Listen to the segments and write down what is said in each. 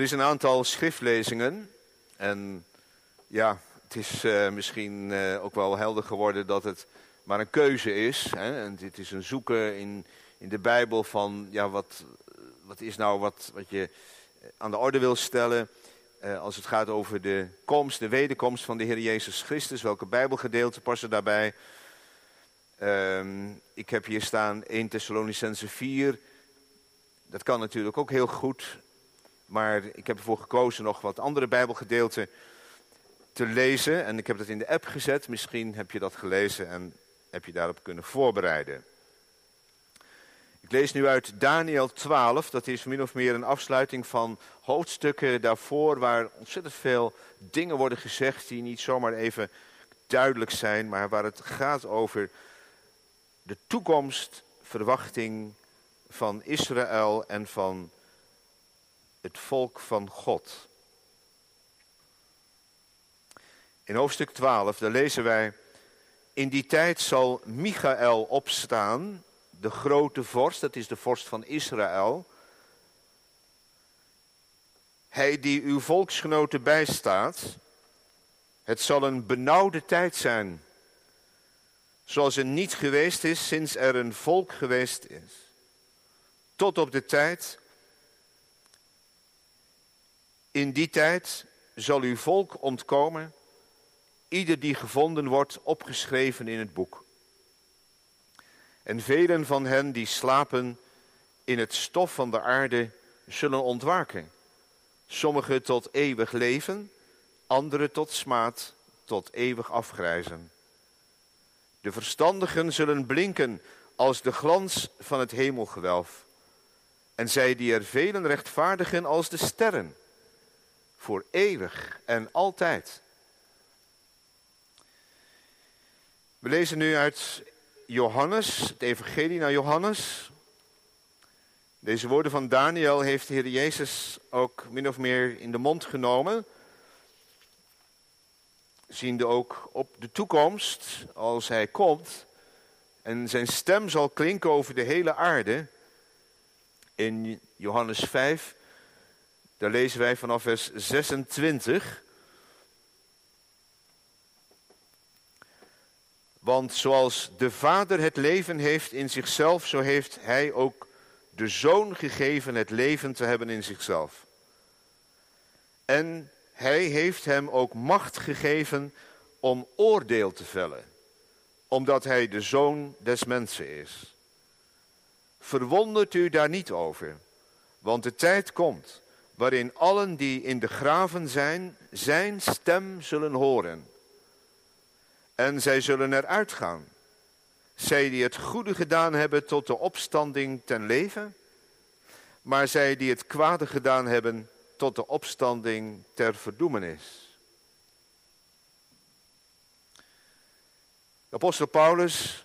Er is een aantal schriftlezingen. En ja, het is uh, misschien uh, ook wel helder geworden dat het maar een keuze is. Hè? En dit is een zoeken in, in de Bijbel van ja, wat, wat is nou wat, wat je aan de orde wil stellen. Als het gaat over de komst, de wederkomst van de Heer Jezus Christus. Welke Bijbelgedeelten passen daarbij? Um, ik heb hier staan 1 Thessalonicense 4. Dat kan natuurlijk ook heel goed. Maar ik heb ervoor gekozen nog wat andere Bijbelgedeelten te lezen. En ik heb dat in de app gezet. Misschien heb je dat gelezen en heb je daarop kunnen voorbereiden. Ik lees nu uit Daniel 12. Dat is min of meer een afsluiting van hoofdstukken daarvoor. Waar ontzettend veel dingen worden gezegd die niet zomaar even duidelijk zijn. Maar waar het gaat over de toekomst, verwachting van Israël en van het volk van God. In hoofdstuk 12, daar lezen wij, in die tijd zal Michael opstaan, de grote vorst, dat is de vorst van Israël. Hij die uw volksgenoten bijstaat, het zal een benauwde tijd zijn, zoals er niet geweest is sinds er een volk geweest is. Tot op de tijd in die tijd zal uw volk ontkomen, ieder die gevonden wordt, opgeschreven in het boek. En velen van hen die slapen in het stof van de aarde zullen ontwaken. Sommigen tot eeuwig leven, anderen tot smaad, tot eeuwig afgrijzen. De verstandigen zullen blinken als de glans van het hemelgewelf. En zij die er velen rechtvaardigen als de sterren voor eeuwig en altijd. We lezen nu uit Johannes, het Evangelie naar Johannes. Deze woorden van Daniel heeft de Heer Jezus ook min of meer in de mond genomen. Ziende ook op de toekomst, als hij komt. En zijn stem zal klinken over de hele aarde. In Johannes 5 daar lezen wij vanaf vers 26. Want zoals de Vader het leven heeft in zichzelf, zo heeft Hij ook de Zoon gegeven het leven te hebben in zichzelf. En Hij heeft Hem ook macht gegeven om oordeel te vellen, omdat Hij de Zoon des Mensen is. Verwondert u daar niet over, want de tijd komt waarin allen die in de graven zijn, zijn stem zullen horen. En zij zullen eruit gaan. Zij die het goede gedaan hebben tot de opstanding ten leven, maar zij die het kwade gedaan hebben tot de opstanding ter verdoemenis. De apostel Paulus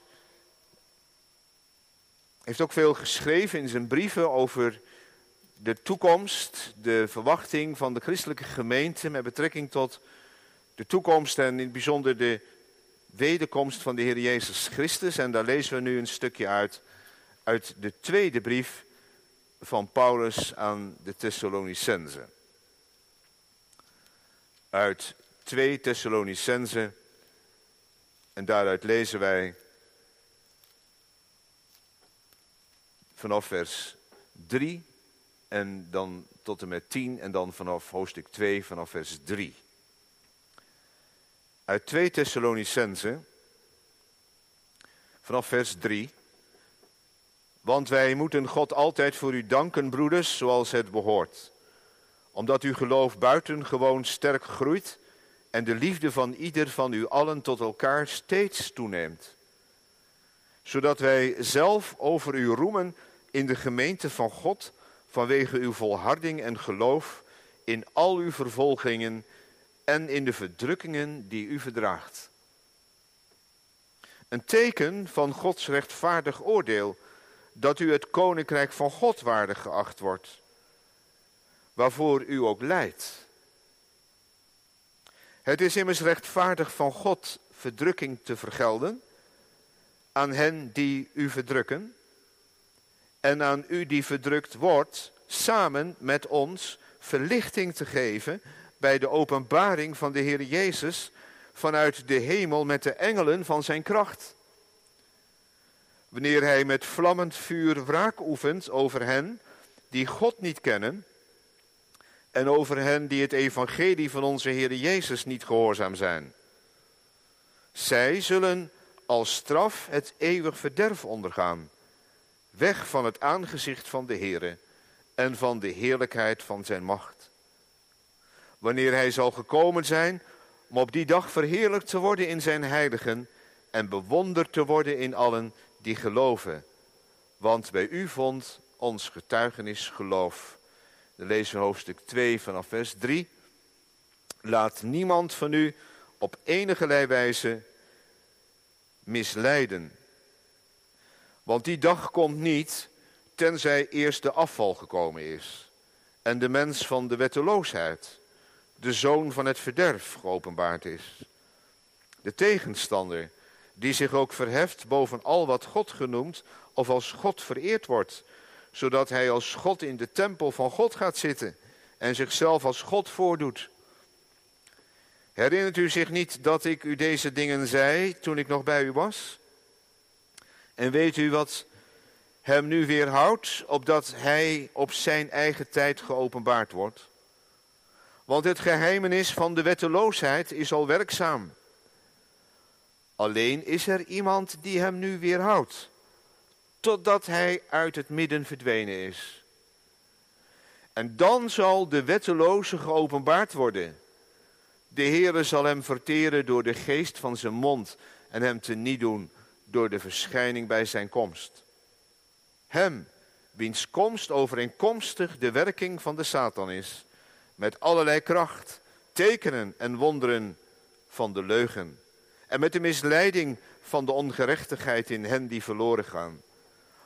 heeft ook veel geschreven in zijn brieven over de toekomst, de verwachting van de christelijke gemeente met betrekking tot de toekomst en in het bijzonder de wederkomst van de Heer Jezus Christus. En daar lezen we nu een stukje uit, uit de tweede brief van Paulus aan de Thessalonicenzen. Uit 2 Thessalonicenzen en daaruit lezen wij vanaf vers 3 en dan tot en met 10 en dan vanaf hoofdstuk 2 vanaf vers 3. Uit 2 Thessalonicense, vanaf vers 3. Want wij moeten God altijd voor u danken, broeders, zoals het behoort. Omdat uw geloof buitengewoon sterk groeit en de liefde van ieder van u allen tot elkaar steeds toeneemt. Zodat wij zelf over u roemen in de gemeente van God vanwege uw volharding en geloof in al uw vervolgingen en in de verdrukkingen die u verdraagt. Een teken van Gods rechtvaardig oordeel dat u het koninkrijk van God waardig geacht wordt, waarvoor u ook leidt. Het is immers rechtvaardig van God verdrukking te vergelden aan hen die u verdrukken en aan u die verdrukt wordt, samen met ons verlichting te geven bij de openbaring van de Heer Jezus vanuit de hemel met de engelen van zijn kracht. Wanneer hij met vlammend vuur wraak oefent over hen die God niet kennen en over hen die het evangelie van onze Heer Jezus niet gehoorzaam zijn. Zij zullen als straf het eeuwig verderf ondergaan, weg van het aangezicht van de Heere en van de heerlijkheid van zijn macht. Wanneer hij zal gekomen zijn om op die dag verheerlijkt te worden in zijn heiligen en bewonderd te worden in allen die geloven. Want bij u vond ons getuigenis geloof. Dan lezen we hoofdstuk 2 vanaf vers 3. Laat niemand van u op enige wijze misleiden. Want die dag komt niet tenzij eerst de afval gekomen is en de mens van de wetteloosheid, de zoon van het verderf, geopenbaard is. De tegenstander, die zich ook verheft boven al wat God genoemd of als God vereerd wordt, zodat hij als God in de tempel van God gaat zitten en zichzelf als God voordoet. Herinnert u zich niet dat ik u deze dingen zei toen ik nog bij u was? En weet u wat hem nu weerhoudt, opdat hij op zijn eigen tijd geopenbaard wordt? Want het geheimenis van de wetteloosheid is al werkzaam. Alleen is er iemand die hem nu weerhoudt, totdat hij uit het midden verdwenen is. En dan zal de wetteloze geopenbaard worden de Heere zal hem verteren door de geest van zijn mond en hem te niet doen door de verschijning bij zijn komst. Hem, wiens komst overeenkomstig de werking van de Satan is, met allerlei kracht, tekenen en wonderen van de leugen, en met de misleiding van de ongerechtigheid in hen die verloren gaan,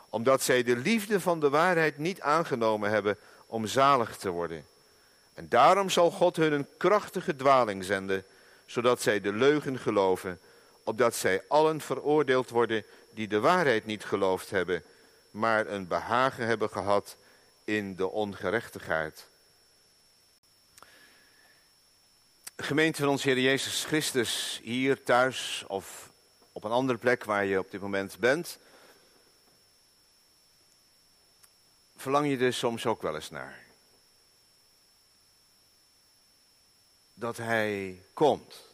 omdat zij de liefde van de waarheid niet aangenomen hebben om zalig te worden. En daarom zal God hun een krachtige dwaling zenden, zodat zij de leugen geloven, opdat zij allen veroordeeld worden die de waarheid niet geloofd hebben, maar een behagen hebben gehad in de ongerechtigheid. Gemeente van ons Heer Jezus Christus, hier thuis of op een andere plek waar je op dit moment bent, verlang je er soms ook wel eens naar. dat hij komt.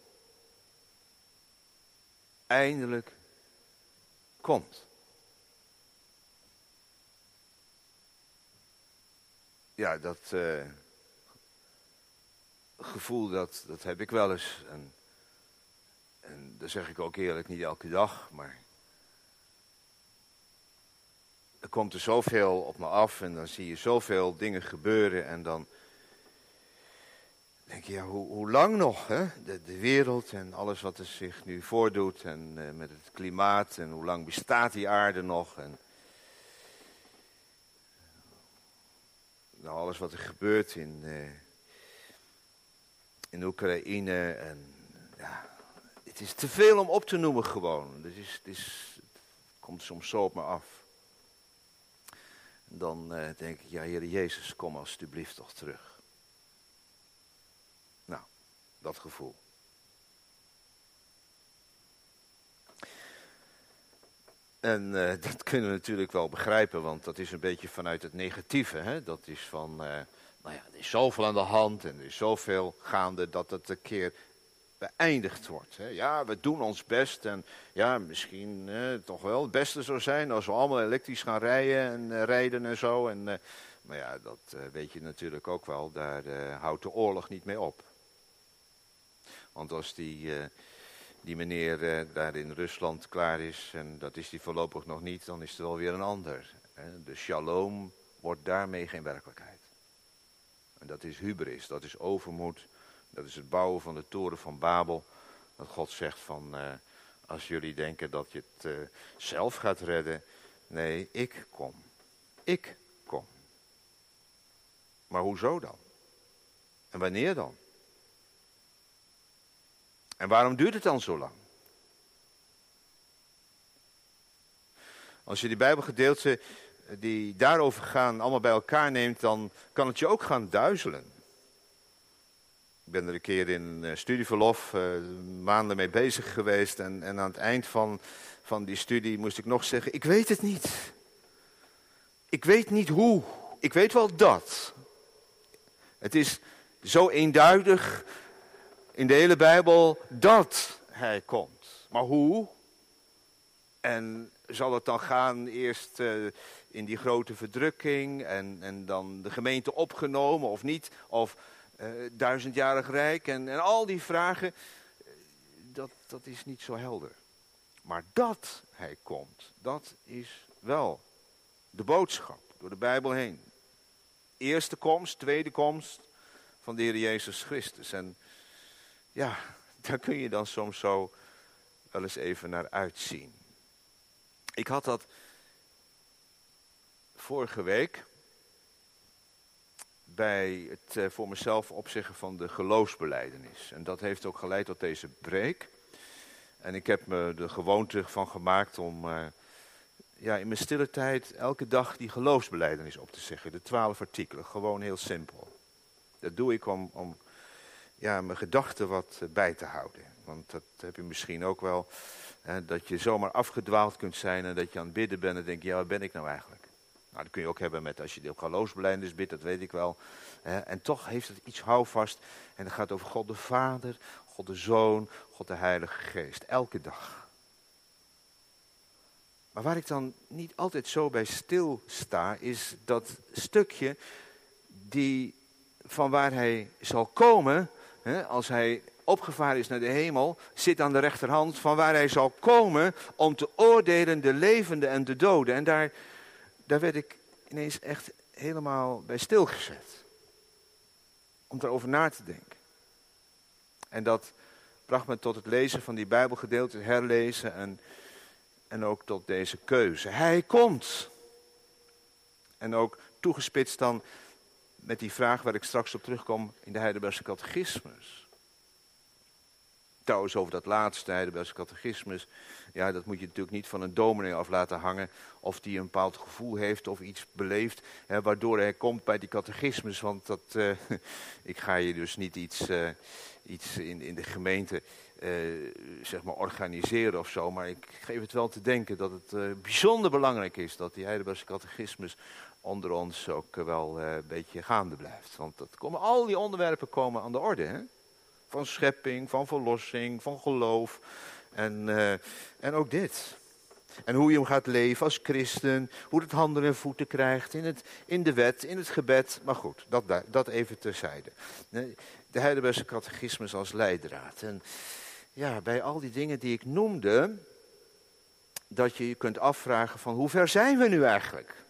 Eindelijk komt. Ja, dat uh, gevoel dat, dat heb ik wel eens. En, en dat zeg ik ook eerlijk niet elke dag, maar er komt er zoveel op me af en dan zie je zoveel dingen gebeuren en dan denk je, ja, hoe, lang nog? Hè? De, wereld en alles wat er zich nu voordoet en uh, met het klimaat en hoe lang bestaat die aarde nog? En, nou, alles wat er gebeurt in, uh, in Oekraïne en ja, het is te veel om op te noemen gewoon. Het, is, het, is, komt soms zo op me af. Dan uh, denk ik, ja, Heer Jezus, kom alstublieft toch terug. Gevoel. En uh, dat kunnen we natuurlijk wel begrijpen, want dat is een beetje vanuit het negatieve. Hè? Dat is van, uh, nou ja, er is zoveel aan de hand en er is zoveel gaande dat het een keer beëindigd wordt. Hè? Ja, we doen ons best en ja, misschien eh, toch wel het beste zou zijn als we allemaal elektrisch gaan rijden en rijden en zo. En, maar ja, dat weet je natuurlijk ook wel, daar houdt de oorlog niet mee op. Want als die, uh, die meneer uh, daar in Rusland klaar is, en dat is die voorlopig nog niet, dan is er wel weer een ander. De shalom wordt daarmee geen werkelijkheid. En dat is hubris, dat is overmoed, dat is het bouwen van de toren van Babel. Dat God zegt van, uh, als jullie denken dat je het zelf gaat redden, nee, ik kom. Ik kom. Maar hoezo dan? En wanneer dan? En waarom duurt het dan zo lang? Als je die Bijbelgedeelten die daarover gaan allemaal bij elkaar neemt, dan kan het je ook gaan duizelen. Ik ben er een keer in uh, studieverlof, uh, maanden mee bezig geweest. En, en aan het eind van, van die studie moest ik nog zeggen: Ik weet het niet. Ik weet niet hoe. Ik weet wel dat. Het is zo eenduidig in de hele Bijbel dat hij komt. Maar hoe? En zal het dan gaan eerst uh, in die grote verdrukking en, en dan de gemeente opgenomen of niet? Of uh, duizendjarig rijk en, en al die vragen, dat, dat is niet zo helder. Maar dat hij komt, dat is wel de boodschap door de Bijbel heen. Eerste komst, tweede komst van de Heer Jezus Christus. En ja, daar kun je dan soms zo wel eens even naar uitzien. Ik had dat vorige week bij het uh, voor mezelf opzeggen van de geloofsbeleidenis. En dat heeft ook geleid tot deze breek. En ik heb me de gewoonte van gemaakt om uh, ja, in mijn stille tijd elke dag die geloofsbeleidenis op te zeggen. De twaalf artikelen, gewoon heel simpel. Dat doe ik om, om ja, mijn gedachten wat eh, bij te houden. Want dat heb je misschien ook wel, hè, dat je zomaar afgedwaald kunt zijn en dat je aan het bidden bent en denk je, ja, waar ben ik nou eigenlijk? Nou, dat kun je ook hebben met als je de geloofsbelijdenis bidt, dat weet ik wel. Hè. En toch heeft het iets houvast en het gaat over God de Vader, God de Zoon, God de Heilige Geest. Elke dag. Maar waar ik dan niet altijd zo bij stilsta, is dat stukje die van waar hij zal komen, hè, als hij opgevaren is naar de hemel, zit aan de rechterhand van waar hij zal komen om te oordelen de levenden en de doden. En daar, daar werd ik ineens echt helemaal bij stilgezet. Om daarover na te denken. En dat bracht me tot het lezen van die Bijbelgedeelte, herlezen en, en ook tot deze keuze. Hij komt. En ook toegespitst dan met die vraag waar ik straks op terugkom in de Heidelbergse catechismus. Trouwens, over dat laatste Heidelbergse catechismus, ja, dat moet je natuurlijk niet van een dominee af laten hangen. Of die een bepaald gevoel heeft of iets beleeft, hè, waardoor hij komt bij die catechismus. Want dat, uh, ik ga je dus niet iets, uh, iets in, in de gemeente uh, zeg maar organiseren of zo. Maar ik geef het wel te denken dat het bijzonder belangrijk is dat die Heidelbergse catechismus onder ons ook wel uh, een beetje gaande blijft. Want dat komen, al die onderwerpen komen aan de orde. Hè? Van schepping, van verlossing, van geloof. En, uh, en ook dit. En hoe je hem gaat leven als christen. Hoe het handen en voeten krijgt in, het, in de wet, in het gebed. Maar goed, dat, dat even terzijde. De Heidelbergse catechismus als leidraad. En ja, bij al die dingen die ik noemde. Dat je je kunt afvragen van hoe ver zijn we nu eigenlijk?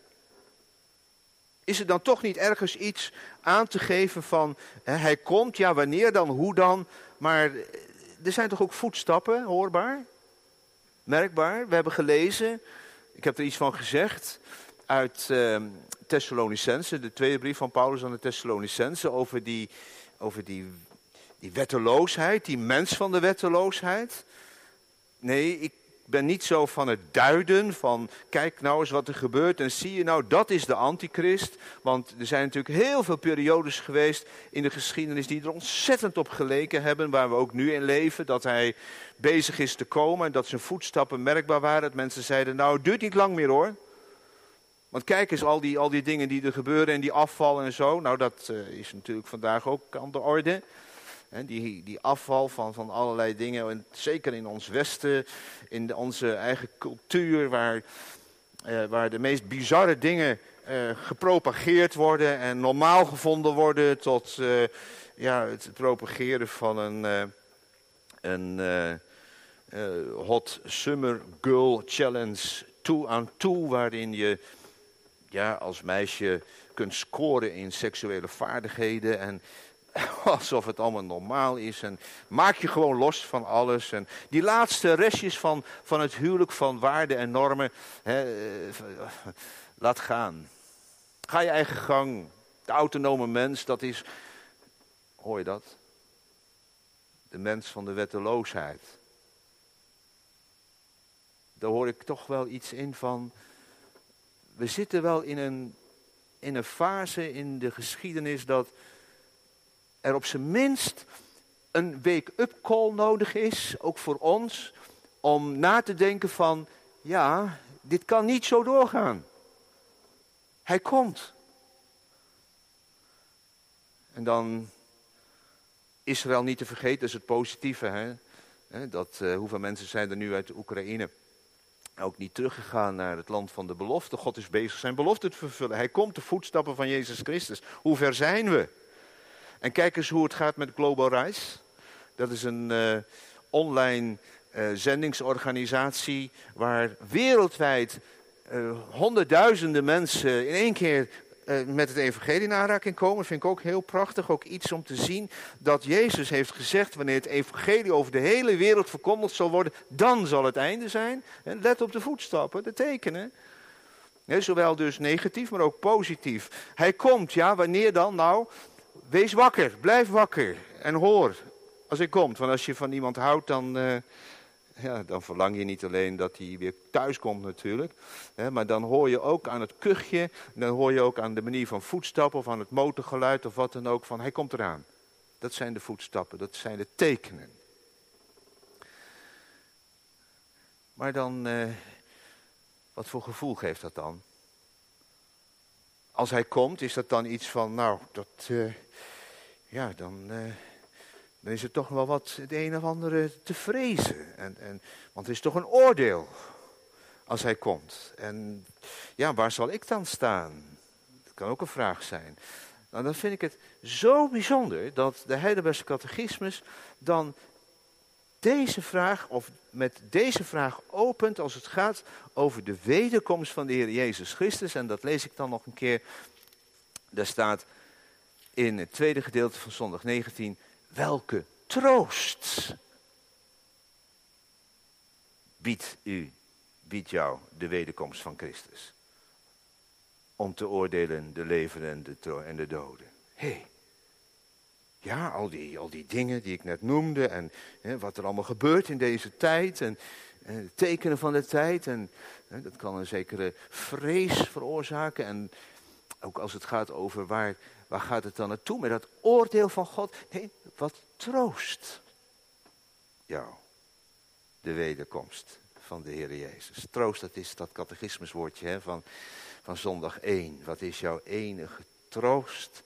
Is er dan toch niet ergens iets aan te geven van hè, hij komt, ja wanneer dan, hoe dan? Maar eh, er zijn toch ook voetstappen hoorbaar, merkbaar. We hebben gelezen, ik heb er iets van gezegd, uit uh, Thessalonicense, de tweede brief van Paulus aan de Thessalonicense, over die, over die, die wetteloosheid, die mens van de wetteloosheid. Nee, ik ben niet zo van het duiden van kijk nou eens wat er gebeurt en zie je nou dat is de antichrist. Want er zijn natuurlijk heel veel periodes geweest in de geschiedenis die er ontzettend op geleken hebben. Waar we ook nu in leven. Dat hij bezig is te komen en dat zijn voetstappen merkbaar waren. Dat mensen zeiden nou het duurt niet lang meer hoor. Want kijk eens al die, al die dingen die er gebeuren en die afval en zo. Nou dat uh, is natuurlijk vandaag ook aan de orde die, die afval van, van allerlei dingen, en zeker in ons Westen, in onze eigen cultuur, waar, eh, waar de meest bizarre dingen eh, gepropageerd worden en normaal gevonden worden tot eh, ja, het propageren van een, eh, een eh, eh, Hot Summer Girl Challenge toe aan toe, waarin je ja, als meisje kunt scoren in seksuele vaardigheden en alsof het allemaal normaal is. En maak je gewoon los van alles. En die laatste restjes van, van het huwelijk van waarden en normen, hè, eh, laat gaan. Ga je eigen gang. De autonome mens, dat is, hoor je dat? De mens van de wetteloosheid. Daar hoor ik toch wel iets in van, we zitten wel in een, in een fase in de geschiedenis dat er op zijn minst een wake-up call nodig is, ook voor ons, om na te denken van, ja, dit kan niet zo doorgaan. Hij komt. En dan Israël niet te vergeten, dat is het positieve. Hè? Dat, uh, hoeveel mensen zijn er nu uit de Oekraïne ook niet teruggegaan naar het land van de belofte. God is bezig zijn belofte te vervullen. Hij komt de voetstappen van Jezus Christus. Hoe ver zijn we? En kijk eens hoe het gaat met Global Rise. Dat is een uh, online uh, zendingsorganisatie waar wereldwijd uh, honderdduizenden mensen in één keer met het evangelie in aanraking komen. vind ik ook heel prachtig. Ook iets om te zien dat Jezus heeft gezegd... wanneer het evangelie over de hele wereld verkondigd zal worden... dan zal het einde zijn. En let op de voetstappen, de tekenen. zowel dus negatief, maar ook positief. Hij komt, ja, wanneer dan? Nou, wees wakker, blijf wakker en hoor als hij komt. Want als je van iemand houdt, dan... Uh, ja, dan verlang je niet alleen dat hij weer thuis komt natuurlijk. Hè, maar dan hoor je ook aan het kuchje, dan hoor je ook aan de manier van voetstappen of aan het motorgeluid of wat dan ook van hij komt eraan. Dat zijn de voetstappen, dat zijn de tekenen. Maar dan, eh, wat voor gevoel geeft dat dan? Als hij komt, is dat dan iets van, nou, dat, uh, ja, dan... Uh, dan is er toch wel wat het een of andere te vrezen. En, en, want het is toch een oordeel als hij komt. En ja, waar zal ik dan staan? Dat kan ook een vraag zijn. Nou, dan vind ik het zo bijzonder dat de Heidelbergse catechismus dan deze vraag, of met deze vraag opent als het gaat over de wederkomst van de Heer Jezus Christus. En dat lees ik dan nog een keer. Daar staat in het tweede gedeelte van zondag 19, welke troost biedt u, biedt jou de wederkomst van Christus. Om te oordelen de levenden en de, en de doden. Hé, hey, ja, al die, al die dingen die ik net noemde en hè, wat er allemaal gebeurt in deze tijd en, en tekenen van de tijd. En hè, dat kan een zekere vrees veroorzaken en ook als het gaat over waar, waar gaat het dan naartoe met dat oordeel van God. Wat troost jou de wederkomst van de Heer Jezus. Troost, dat is dat catechismuswoordje van, van zondag 1. Wat is jouw enige troost?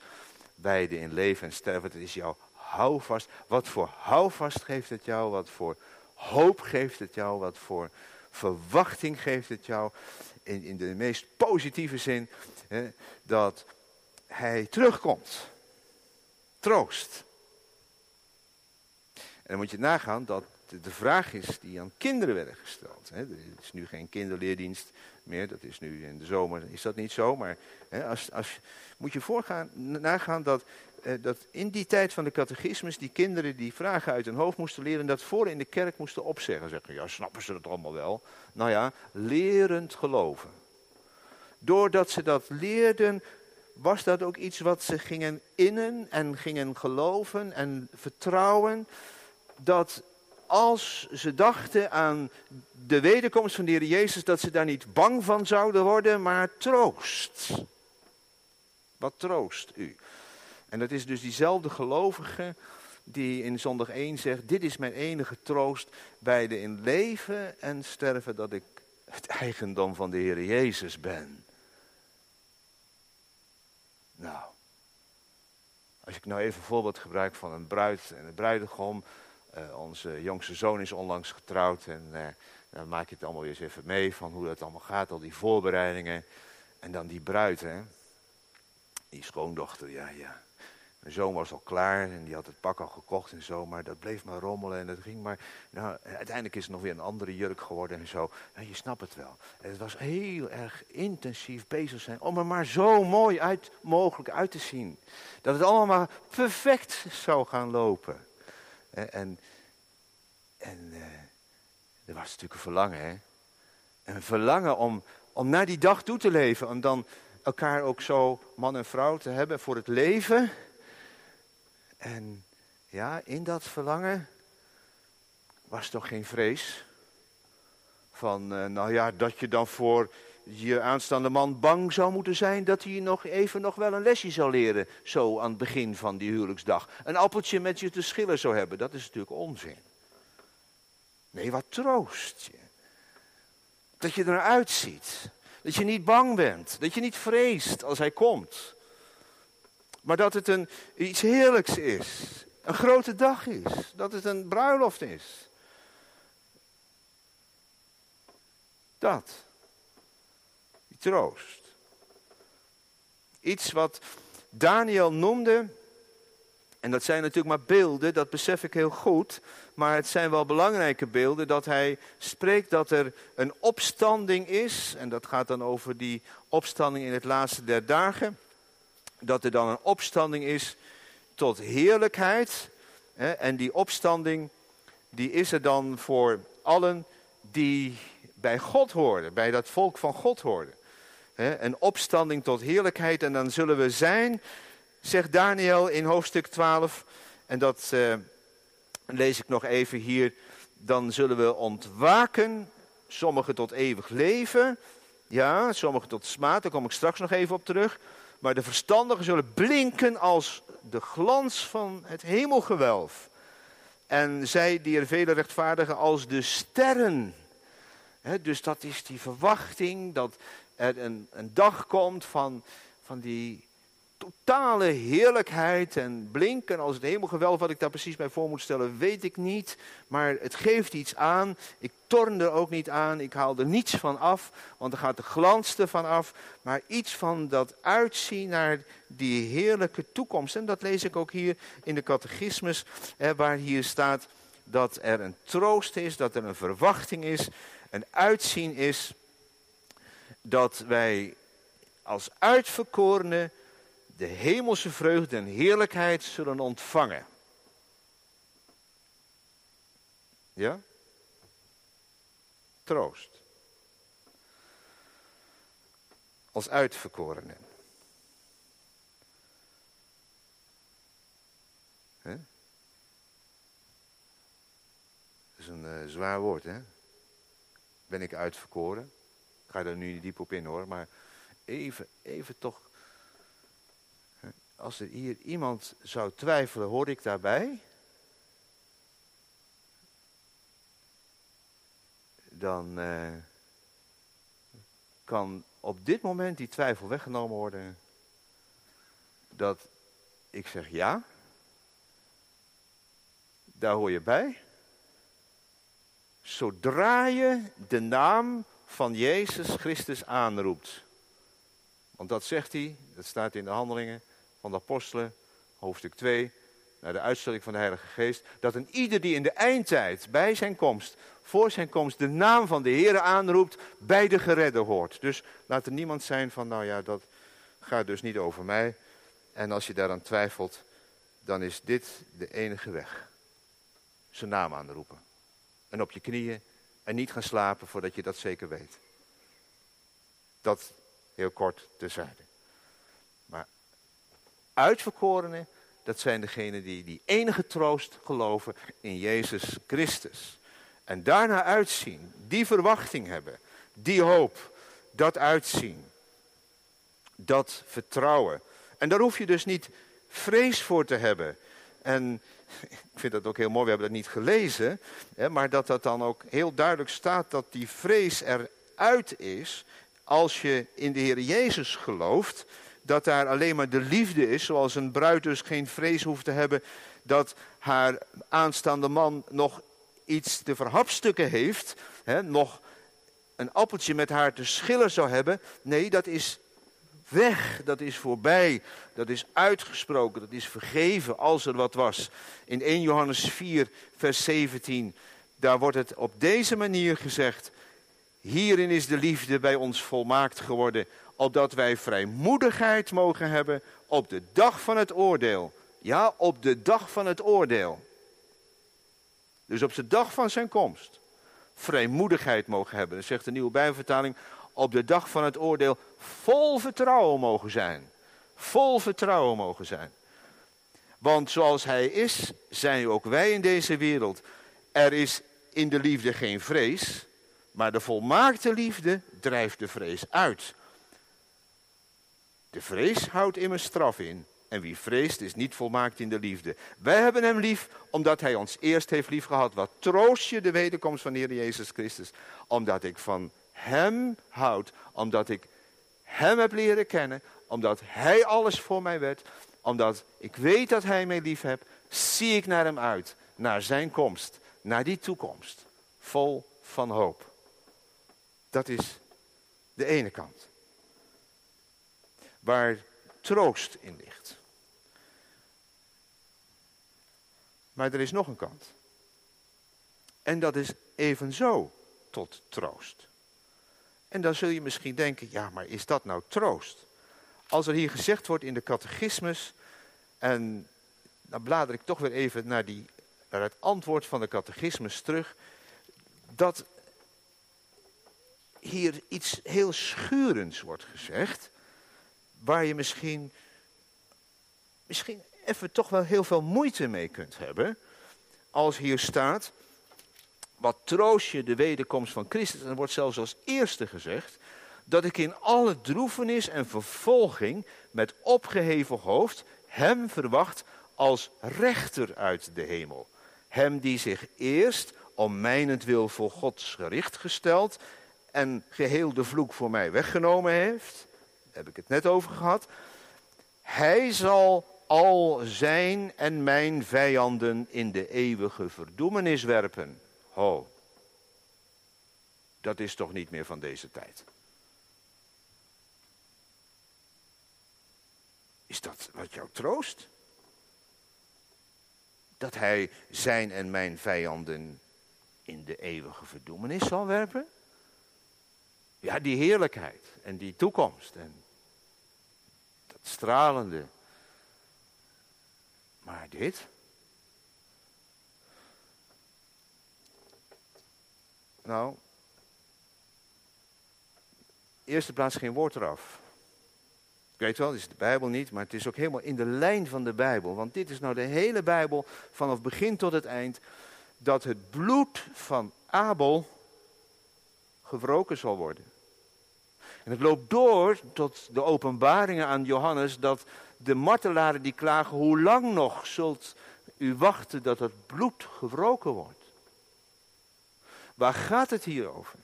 Beide in leven en sterven. Het is jouw houvast. Wat voor houvast geeft het jou? Wat voor hoop geeft het jou? Wat voor verwachting geeft het jou? In, in de meest positieve zin. Hè, dat hij terugkomt. Troost. En dan moet je nagaan dat de vraag is die aan kinderen werden gesteld. Hè. Er is nu geen kinderleerdienst meer, dat is nu in de zomer, is dat niet zo. Maar hè, als, als, moet je voorgaan, nagaan dat, eh, dat in die tijd van de catechismus die kinderen die vragen uit hun hoofd moesten leren, dat voor in de kerk moesten opzeggen. Zeggen, ja, snappen ze dat allemaal wel? Nou ja, lerend geloven. Doordat ze dat leerden, was dat ook iets wat ze gingen innen en gingen geloven en vertrouwen. Dat als ze dachten aan de wederkomst van de Heer Jezus, dat ze daar niet bang van zouden worden, maar troost. Wat troost u? En dat is dus diezelfde gelovige die in zondag 1 zegt, dit is mijn enige troost bij in leven en sterven dat ik het eigendom van de Heer Jezus ben. Nou, als ik nou even een voorbeeld gebruik van een bruid en een bruidegom. Uh, onze jongste zoon is onlangs getrouwd en uh, dan maak je het allemaal weer eens even mee van hoe dat allemaal gaat, al die voorbereidingen. En dan die bruid, hè. Die schoondochter, ja, ja. Mijn zoon was al klaar en die had het pak al gekocht en zo, maar dat bleef maar rommelen en dat ging maar. Nou, uiteindelijk is het nog weer een andere jurk geworden en zo. Nou, je snapt het wel. het was heel erg intensief bezig zijn om er maar zo mooi uit, mogelijk uit te zien. Dat het allemaal maar perfect zou gaan lopen. En, en, uh, er was natuurlijk een verlangen, hè. Een verlangen om, om naar die dag toe te leven. Om dan elkaar ook zo man en vrouw te hebben voor het leven. En ja, in dat verlangen was toch geen vrees van, uh, nou ja, dat je dan voor je aanstaande man bang zou moeten zijn dat hij nog even nog wel een lesje zou leren, zo aan het begin van die huwelijksdag. Een appeltje met je te schillen zou hebben, dat is natuurlijk onzin. Nee, wat troost je. Dat je er naar uitziet. Dat je niet bang bent. Dat je niet vreest als hij komt. Maar dat het een, iets heerlijks is. Een grote dag is. Dat het een bruiloft is. Dat. Troost. Iets wat Daniel noemde. En dat zijn natuurlijk maar beelden, dat besef ik heel goed. Maar het zijn wel belangrijke beelden dat hij spreekt dat er een opstanding is. En dat gaat dan over die opstanding in het laatste der dagen. Dat er dan een opstanding is tot heerlijkheid. En die opstanding, die is er dan voor allen die bij God hoorden, bij dat volk van God hoorden. Een opstanding tot heerlijkheid en dan zullen we zijn, zegt Daniel in hoofdstuk 12. En dat uh, lees ik nog even hier. Dan zullen we ontwaken, sommigen tot eeuwig leven. Ja, sommigen tot smaad, daar kom ik straks nog even op terug. Maar de verstandigen zullen blinken als de glans van het hemelgewelf. En zij die er vele rechtvaardigen als de sterren. dus dat is die verwachting dat er een, een dag komt van, van die totale heerlijkheid en blinken als het hemelgewelf. Wat ik daar precies bij voor moet stellen, weet ik niet. Maar het geeft iets aan. Ik torn er ook niet aan. Ik haal er niets van af, want er gaat de glans ervan af. Maar iets van dat uitzien naar die heerlijke toekomst. En dat lees ik ook hier in de catechismus, waar hier staat dat er een troost is, dat er een verwachting is, een uitzien is. Dat wij als uitverkorenen de hemelse vreugde en heerlijkheid zullen ontvangen. Ja? Troost. Als uitverkorenen. Dat is een uh, zwaar woord, hè? Ben ik uitverkoren? Ga er nu niet diep op in hoor, maar even, even toch als er hier iemand zou twijfelen, hoor ik daarbij? Dan uh, kan op dit moment die twijfel weggenomen worden. Dat ik zeg ja, daar hoor je bij. Zodra je de naam van Jezus Christus aanroept. Want dat zegt hij, dat staat in de handelingen van de apostelen, hoofdstuk 2, naar de uitstelling van de Heilige Geest, dat een ieder die in de eindtijd bij zijn komst, voor zijn komst, de naam van de Heer aanroept, bij de geredden hoort. Dus laat er niemand zijn van, nou ja, dat gaat dus niet over mij. En als je daaraan twijfelt, dan is dit de enige weg. Zijn naam aanroepen. En op je knieën en niet gaan slapen voordat je dat zeker weet. Dat heel kort terzijde uitverkorenen, dat zijn degenen die die enige troost geloven in Jezus Christus. En daarna uitzien, die verwachting hebben, die hoop, dat uitzien, dat vertrouwen. En daar hoef je dus niet vrees voor te hebben. En ik vind dat ook heel mooi, we hebben dat niet gelezen, hè, maar dat dat dan ook heel duidelijk staat dat die vrees eruit is als je in de Heer Jezus gelooft dat daar alleen maar de liefde is, zoals een bruid dus geen vrees hoeft te hebben dat haar aanstaande man nog iets te verhapstukken heeft, hè, nog een appeltje met haar te schillen zou hebben. Nee, dat is weg, dat is voorbij, dat is uitgesproken, dat is vergeven als er wat was. In 1 Johannes 4, vers 17, daar wordt het op deze manier gezegd. Hierin is de liefde bij ons volmaakt geworden, opdat wij vrijmoedigheid mogen hebben op de dag van het oordeel. Ja, op de dag van het oordeel. Dus op de dag van zijn komst. Vrijmoedigheid mogen hebben. Dat zegt de nieuwe Bijbelvertaling. Op de dag van het oordeel vol vertrouwen mogen zijn. Vol vertrouwen mogen zijn. Want zoals hij is, zijn ook wij in deze wereld. Er is in de liefde geen vrees, Maar de volmaakte liefde drijft de vrees uit. De vrees houdt immers straf in. En wie vreest is niet volmaakt in de liefde. Wij hebben hem lief omdat hij ons eerst heeft lief gehad. Wat troost je de wederkomst van de Heer Jezus Christus. Omdat ik van hem houd. Omdat ik hem heb leren kennen. Omdat hij alles voor mij werd. Omdat ik weet dat hij mij lief hebt. Zie ik naar hem uit. Naar zijn komst. Naar die toekomst. Vol van hoop. Dat is de ene kant. Waar troost in ligt. Maar er is nog een kant. En dat is evenzo tot troost. En dan zul je misschien denken, ja, maar is dat nou troost? Als er hier gezegd wordt in de catechismus, en dan blader ik toch weer even naar, die, naar het antwoord van de catechismus terug, dat hier iets heel schurends wordt gezegd, waar je misschien, misschien even toch wel heel veel moeite mee kunt hebben. Als hier staat, wat troost je de wederkomst van Christus. En er wordt zelfs als eerste gezegd, dat ik in alle droefenis en vervolging met opgeheven hoofd hem verwacht als rechter uit de hemel. Hem die zich eerst om mijnentwil voor Gods gericht gesteld en geheel de vloek voor mij weggenomen heeft. Daar heb ik het net over gehad. Hij zal al zijn en mijn vijanden in de eeuwige verdoemenis werpen. Ho, dat is toch niet meer van deze tijd. Is dat wat jou troost? Dat hij zijn en mijn vijanden in de eeuwige verdoemenis zal werpen? Ja, die heerlijkheid en die toekomst en dat stralende maar dit? Nou, eerste plaats geen woord eraf. Ik weet wel, dit is de Bijbel niet, maar het is ook helemaal in de lijn van de Bijbel. Want dit is nou de hele Bijbel, vanaf begin tot het eind, dat het bloed van Abel gewroken zal worden. En het loopt door tot de openbaringen aan Johannes dat de martelaren die klagen, hoe lang nog zult u wachten dat het bloed gewroken wordt? Waar gaat het hier over?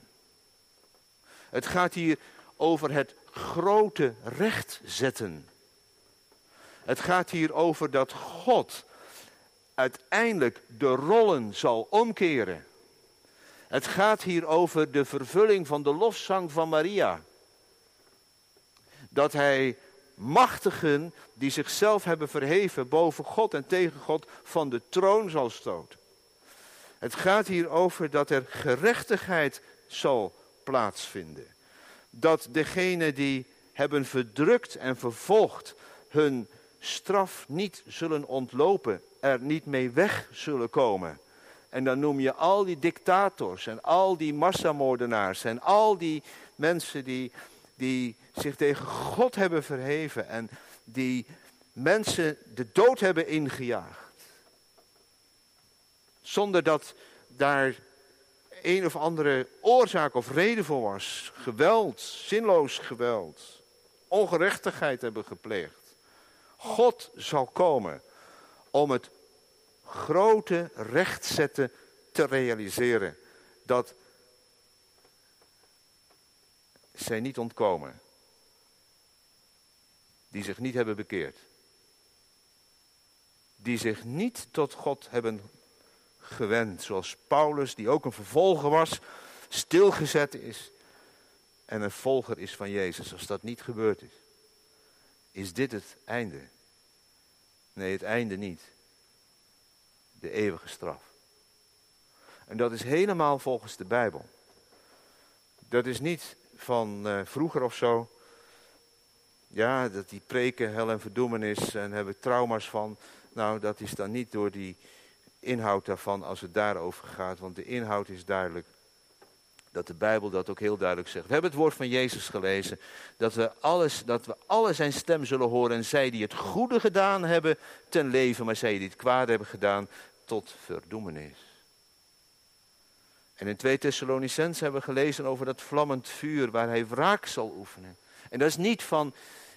Het gaat hier over het grote recht zetten. Het gaat hier over dat God uiteindelijk de rollen zal omkeren. Het gaat hier over de vervulling van de lofzang van Maria. Dat hij machtigen die zichzelf hebben verheven boven God en tegen God van de troon zal stoten. Het gaat hier over dat er gerechtigheid zal plaatsvinden. Dat degenen die hebben verdrukt en vervolgd hun straf niet zullen ontlopen, er niet mee weg zullen komen. En dan noem je al die dictators en al die massamoordenaars en al die mensen die, die zich tegen God hebben verheven en die mensen de dood hebben ingejaagd. Zonder dat daar een of andere oorzaak of reden voor was. Geweld, zinloos geweld, ongerechtigheid hebben gepleegd. God zal komen om het grote rechtzetten te realiseren. Dat zij niet ontkomen die zich niet hebben bekeerd. Die zich niet tot God hebben gewend. Zoals Paulus, die ook een vervolger was, stilgezet is. En een volger is van Jezus. Als dat niet gebeurd is. Is dit het einde? Nee, het einde niet. De eeuwige straf. En dat is helemaal volgens de Bijbel. Dat is niet van uh, vroeger of zo. Ja, dat die preken hel en verdoemenis en hebben trauma's van. Nou, dat is dan niet door die inhoud daarvan als het daarover gaat. Want de inhoud is duidelijk. Dat de Bijbel dat ook heel duidelijk zegt. We hebben het woord van Jezus gelezen. Dat we, alles, dat we alle zijn stem zullen horen. En zij die het goede gedaan hebben ten leven. Maar zij die het kwaad hebben gedaan tot verdoemenis. En in 2 Thessalonicenzen hebben we gelezen over dat vlammend vuur waar hij wraak zal oefenen. En dat is niet van,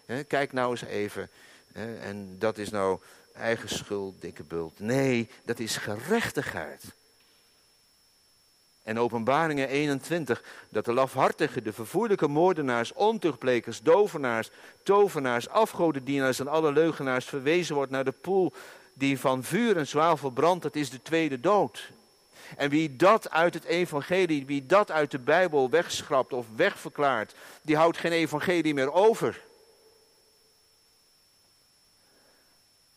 hè, kijk nou eens even, hè, en dat is nou eigen schuld, dikke bult. Nee, dat is gerechtigheid. En openbaringen 21, dat de lafhartigen, de vervoerlijke moordenaars, ontuchtplekers, dovenaars, tovenaars, afgodendienaars en alle leugenaars verwezen wordt naar de poel die van vuur en zwavel brandt, dat is de tweede dood. En wie dat uit het evangelie, wie dat uit de Bijbel wegschrapt of wegverklaart, die houdt geen evangelie meer over.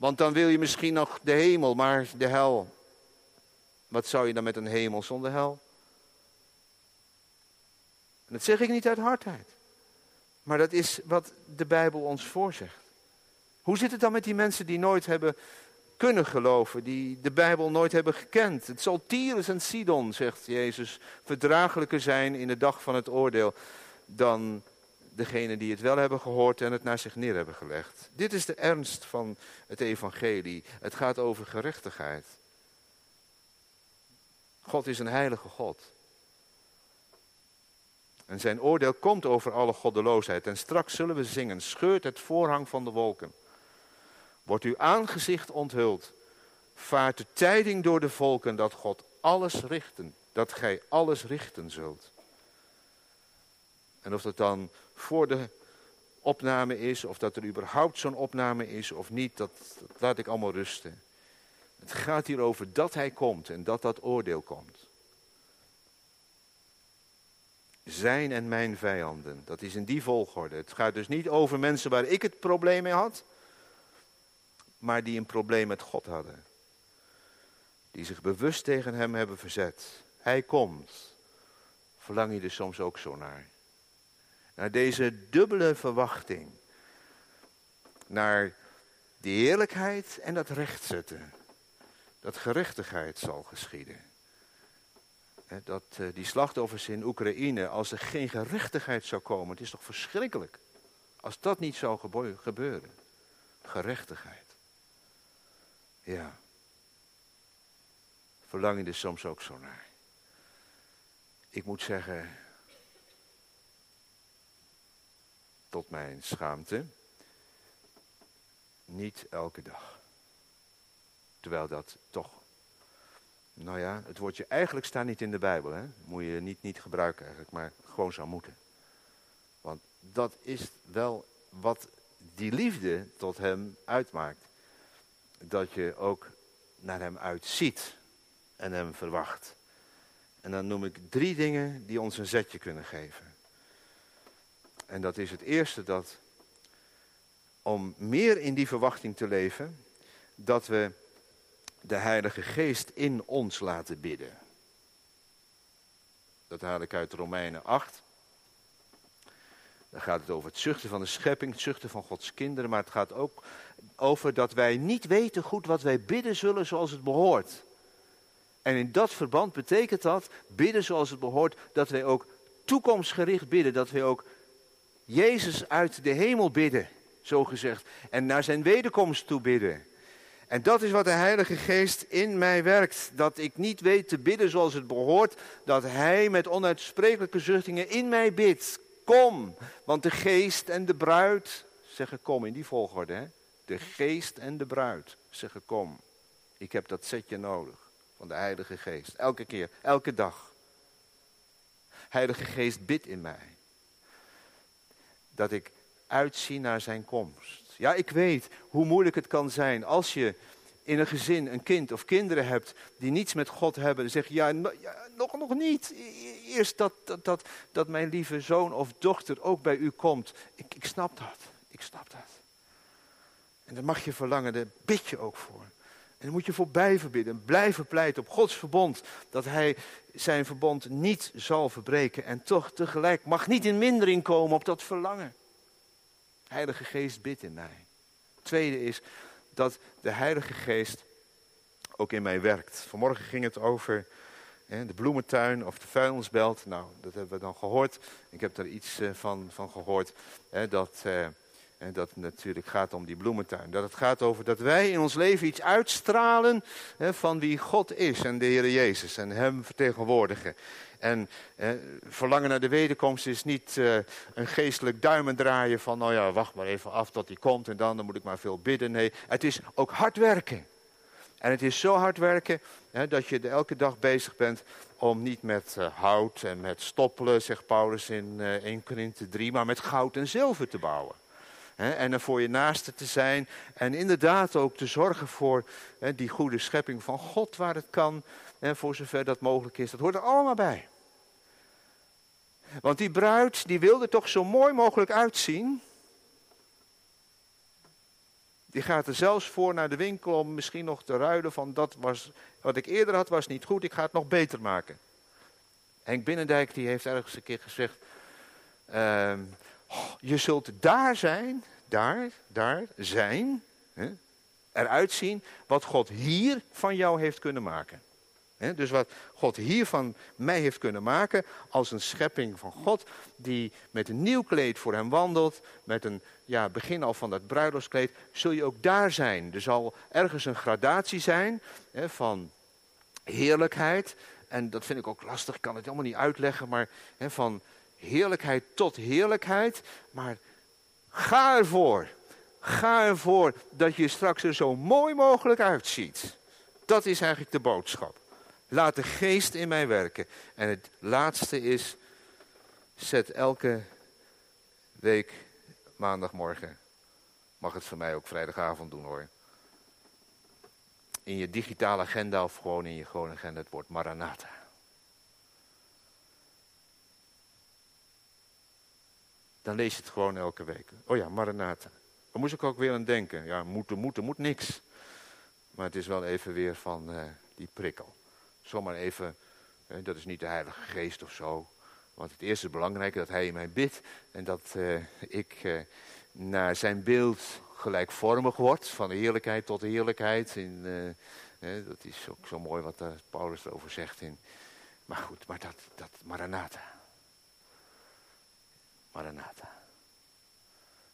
Want dan wil je misschien nog de hemel, maar de hel. Wat zou je dan met een hemel zonder hel? En dat zeg ik niet uit hardheid. Maar dat is wat de Bijbel ons voorzegt. Hoe zit het dan met die mensen die nooit hebben kunnen geloven, die de Bijbel nooit hebben gekend? Het zal Tyrus en Sidon, zegt Jezus, verdraaglijker zijn in de dag van het oordeel dan degenen die het wel hebben gehoord en het naar zich neer hebben gelegd. Dit is de ernst van het evangelie. Het gaat over gerechtigheid. God is een heilige God. En zijn oordeel komt over alle goddeloosheid. En straks zullen we zingen, scheurt het voorhang van de wolken. Wordt uw aangezicht onthuld. Vaart de tijding door de volken dat God alles richten. Dat gij alles richten zult. En of dat dan voor de opname is, of dat er überhaupt zo'n opname is of niet, dat, laat ik allemaal rusten. Het gaat hier over dat hij komt en dat dat oordeel komt. Zijn en mijn vijanden, dat is in die volgorde. Het gaat dus niet over mensen waar ik het probleem mee had, maar die een probleem met God hadden. Die zich bewust tegen hem hebben verzet. Hij komt. Verlang je er soms ook zo naar? Naar deze dubbele verwachting. Naar die heerlijkheid en dat rechtzetten. Dat gerechtigheid zal geschieden. Dat eh, die slachtoffers in Oekraïne, als er geen gerechtigheid zou komen, het is toch verschrikkelijk. Als dat niet zou gebeuren. Gerechtigheid. Ja. Verlang je er soms ook zo naar. Ik moet zeggen, tot mijn schaamte, niet elke dag. Terwijl dat toch, nou ja, het woordje eigenlijk staat niet in de Bijbel, hè? moet je niet, niet gebruiken eigenlijk, maar gewoon zou moeten. Want dat is wel wat die liefde tot hem uitmaakt. Dat je ook naar hem uitziet en hem verwacht. En dan noem ik drie dingen die ons een zetje kunnen geven. En dat is het eerste dat om meer in die verwachting te leven, dat we de Heilige Geest in ons laten bidden. Dat haal ik uit Romeinen 8. Dan gaat het over het zuchten van de schepping, het zuchten van Gods kinderen, maar het gaat ook over dat wij niet weten goed wat wij bidden zullen zoals het behoort. En in dat verband betekent dat, bidden zoals het behoort, dat wij ook toekomstgericht bidden, dat wij ook Jezus uit de hemel bidden, zo gezegd. En naar zijn wederkomst toe bidden. En dat is wat de Heilige Geest in mij werkt. Dat ik niet weet te bidden zoals het behoort. Dat Hij met onuitsprekelijke zuchtingen in mij bidt. Kom, want de Geest en de bruid zeggen kom in die volgorde. Hè? De Geest en de bruid zeggen kom. Ik heb dat setje nodig van de Heilige Geest. Elke keer, elke dag. Heilige Geest bid in mij dat ik uitzie naar zijn komst. Ja, ik weet hoe moeilijk het kan zijn als je in een gezin een kind of kinderen hebt die niets met God hebben. Dan zeg je, ja, nog, nog niet. Eerst dat, dat, dat, dat mijn lieve zoon of dochter ook bij u komt. Ik, ik snap dat. Ik snap dat. En dan mag je verlangen, daar bid je ook voor. En dan moet je voorbij verbidden, blijven pleiten op Gods verbond. Dat hij zijn verbond niet zal verbreken. En toch tegelijk mag niet in mindering komen op dat verlangen. Heilige Geest bidt in mij. Tweede is dat de Heilige Geest ook in mij werkt. Vanmorgen ging het over hè, de bloementuin of de vuilnisbelt. Nou, dat hebben we dan gehoord. Ik heb er iets uh, van, van gehoord. Hè, dat uh, En dat het natuurlijk gaat om die bloementuin. Dat het gaat over dat wij in ons leven iets uitstralen hè, van wie God is en de Heer Jezus. En Hem vertegenwoordigen. En verlangen naar de wederkomst is niet eh, een geestelijk duimen draaien van, nou ja, wacht maar even af tot hij komt en dan, dan moet ik maar veel bidden. Nee, het is ook hard werken. En het is zo hard werken hè, dat je elke dag bezig bent om niet met uh, hout en met stoppelen, zegt Paulus in uh, 1 Korinthe 3, maar met goud en zilver te bouwen. En er voor je naaste te zijn en inderdaad ook te zorgen voor die goede schepping van God waar het kan. En voor zover dat mogelijk is, dat hoort er allemaal bij. Want die bruid, die wilde toch zo mooi mogelijk uitzien. Die gaat er zelfs voor naar de winkel om misschien nog te ruilen van dat was, wat ik eerder had was niet goed, ik ga het nog beter maken. Henk Binnendijk die heeft ergens een keer gezegd, uh, je zult daar zijn, daar, daar zijn, hè, eruit zien wat God hier van jou heeft kunnen maken dus wat God hier van mij heeft kunnen maken als een schepping van God, die met een nieuw kleed voor hem wandelt, met een ja, begin al van dat bruiloftskleed, zul je ook daar zijn. Er zal ergens een gradatie zijn van heerlijkheid. En dat vind ik ook lastig, ik kan het allemaal niet uitleggen, maar van heerlijkheid tot heerlijkheid. Maar ga ervoor. Ga ervoor dat je straks er zo mooi mogelijk uitziet. Dat is eigenlijk de boodschap. Laat de geest in mij werken. En het laatste is, zet elke week maandagmorgen, mag het voor mij ook vrijdagavond doen hoor. In je digitale agenda of gewoon in je gewone agenda het woord Maranatha. Dan lees je het gewoon elke week. Oh ja, Maranatha. Daar moest ik ook weer aan denken. Ja, moeten, moeten, moet niks. Maar het is wel even weer van uh, die prikkel. Zomaar even, dat is niet de Heilige Geest of zo. Want het eerste is belangrijk dat Hij in mij bidt en dat uh, ik uh, naar zijn beeld gelijkvormig word, van de heerlijkheid tot de heerlijkheid. In, dat is ook zo mooi wat Paulus erover zegt. In, maar goed, maar dat, dat Maranatha. Maranatha.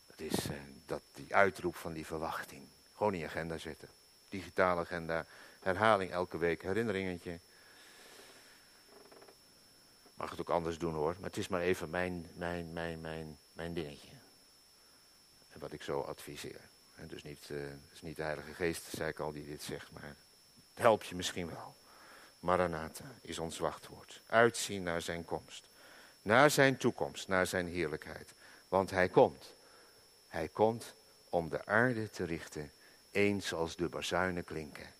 Dat is dat, die uitroep van die verwachting. Gewoon in je agenda zetten. Digitale agenda, herhaling elke week, herinneringetje. Mag het ook anders doen hoor, maar het is maar even mijn, mijn, mijn, mijn, mijn dingetje. En wat ik zo adviseer. En dus niet, uh, het is niet de Heilige Geest, zei ik al, die dit zegt, maar het helpt je misschien wel. Maranatha is ons wachtwoord. Uitzien naar zijn komst. Naar zijn toekomst, naar zijn heerlijkheid. Want hij komt. Hij komt om de aarde te richten, eens als de bazuinen klinken.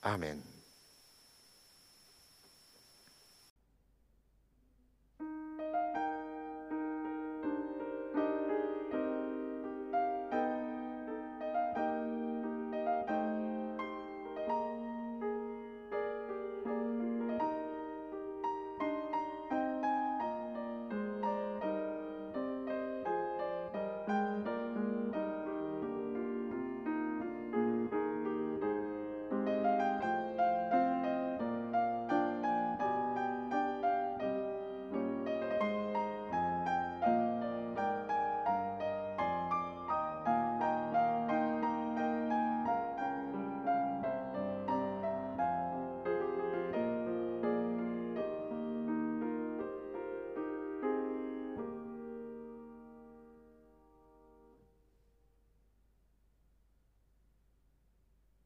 Amen.